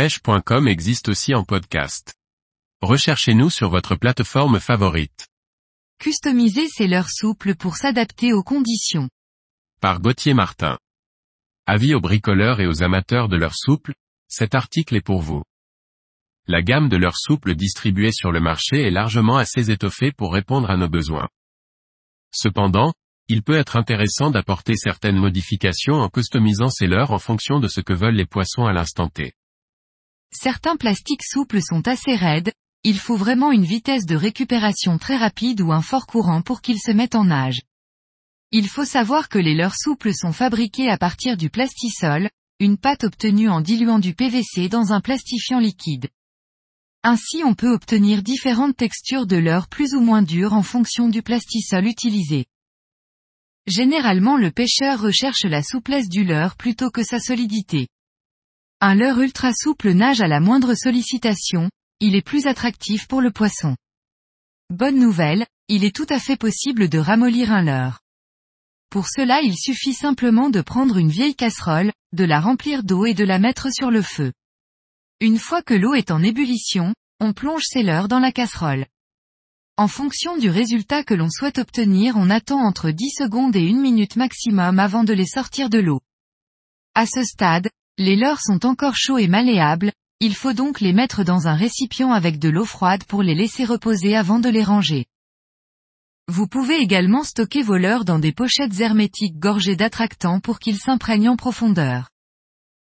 pêche.com existe aussi en podcast. Recherchez-nous sur votre plateforme favorite. Customiser ses leurres souples pour s'adapter aux conditions. Par Gauthier Martin. Avis aux bricoleurs et aux amateurs de leurres souples, cet article est pour vous. La gamme de leurres souples distribuée sur le marché est largement assez étoffée pour répondre à nos besoins. Cependant, il peut être intéressant d'apporter certaines modifications en customisant ces leurres en fonction de ce que veulent les poissons à l'instant T. Certains plastiques souples sont assez raides, il faut vraiment une vitesse de récupération très rapide ou un fort courant pour qu'ils se mettent en nage. Il faut savoir que les leurres souples sont fabriqués à partir du plastisol, une pâte obtenue en diluant du PVC dans un plastifiant liquide. Ainsi on peut obtenir différentes textures de leurres plus ou moins dures en fonction du plastisol utilisé. Généralement le pêcheur recherche la souplesse du leurre plutôt que sa solidité. Un leurre ultra souple nage à la moindre sollicitation, il est plus attractif pour le poisson. Bonne nouvelle, il est tout à fait possible de ramollir un leurre. Pour cela il suffit simplement de prendre une vieille casserole, de la remplir d'eau et de la mettre sur le feu. Une fois que l'eau est en ébullition, on plonge ses leurres dans la casserole. En fonction du résultat que l'on souhaite obtenir on attend entre 10 secondes et 1 minute maximum avant de les sortir de l'eau. À ce stade, les leurres sont encore chauds et malléables, il faut donc les mettre dans un récipient avec de l'eau froide pour les laisser reposer avant de les ranger. Vous pouvez également stocker vos leurres dans des pochettes hermétiques gorgées d'attractants pour qu'ils s'imprègnent en profondeur.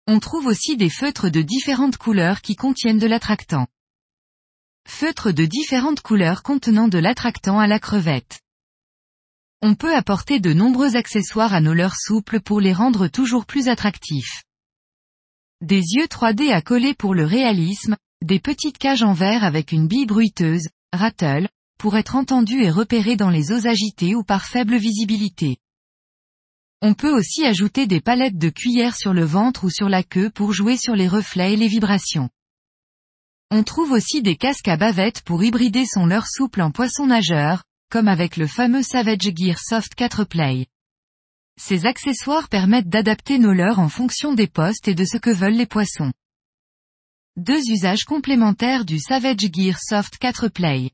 On trouve aussi des feutres de différentes couleurs qui contiennent de l'attractant. Feutres de différentes couleurs contenant de l'attractant à la crevette. On peut apporter de nombreux accessoires à nos leurres souples pour les rendre toujours plus attractifs. Des yeux 3D à coller pour le réalisme, des petites cages en verre avec une bille bruiteuse, rattle, pour être entendu et repéré dans les eaux agitées ou par faible visibilité. On peut aussi ajouter des palettes de cuillères sur le ventre ou sur la queue pour jouer sur les reflets et les vibrations. On trouve aussi des casques à bavette pour hybrider son leurre souple en poisson nageur, comme avec le fameux Savage Gear Soft 4 Play. Ces accessoires permettent d'adapter nos leurres en fonction des postes et de ce que veulent les poissons. Deux usages complémentaires du Savage Gear Soft 4 Play.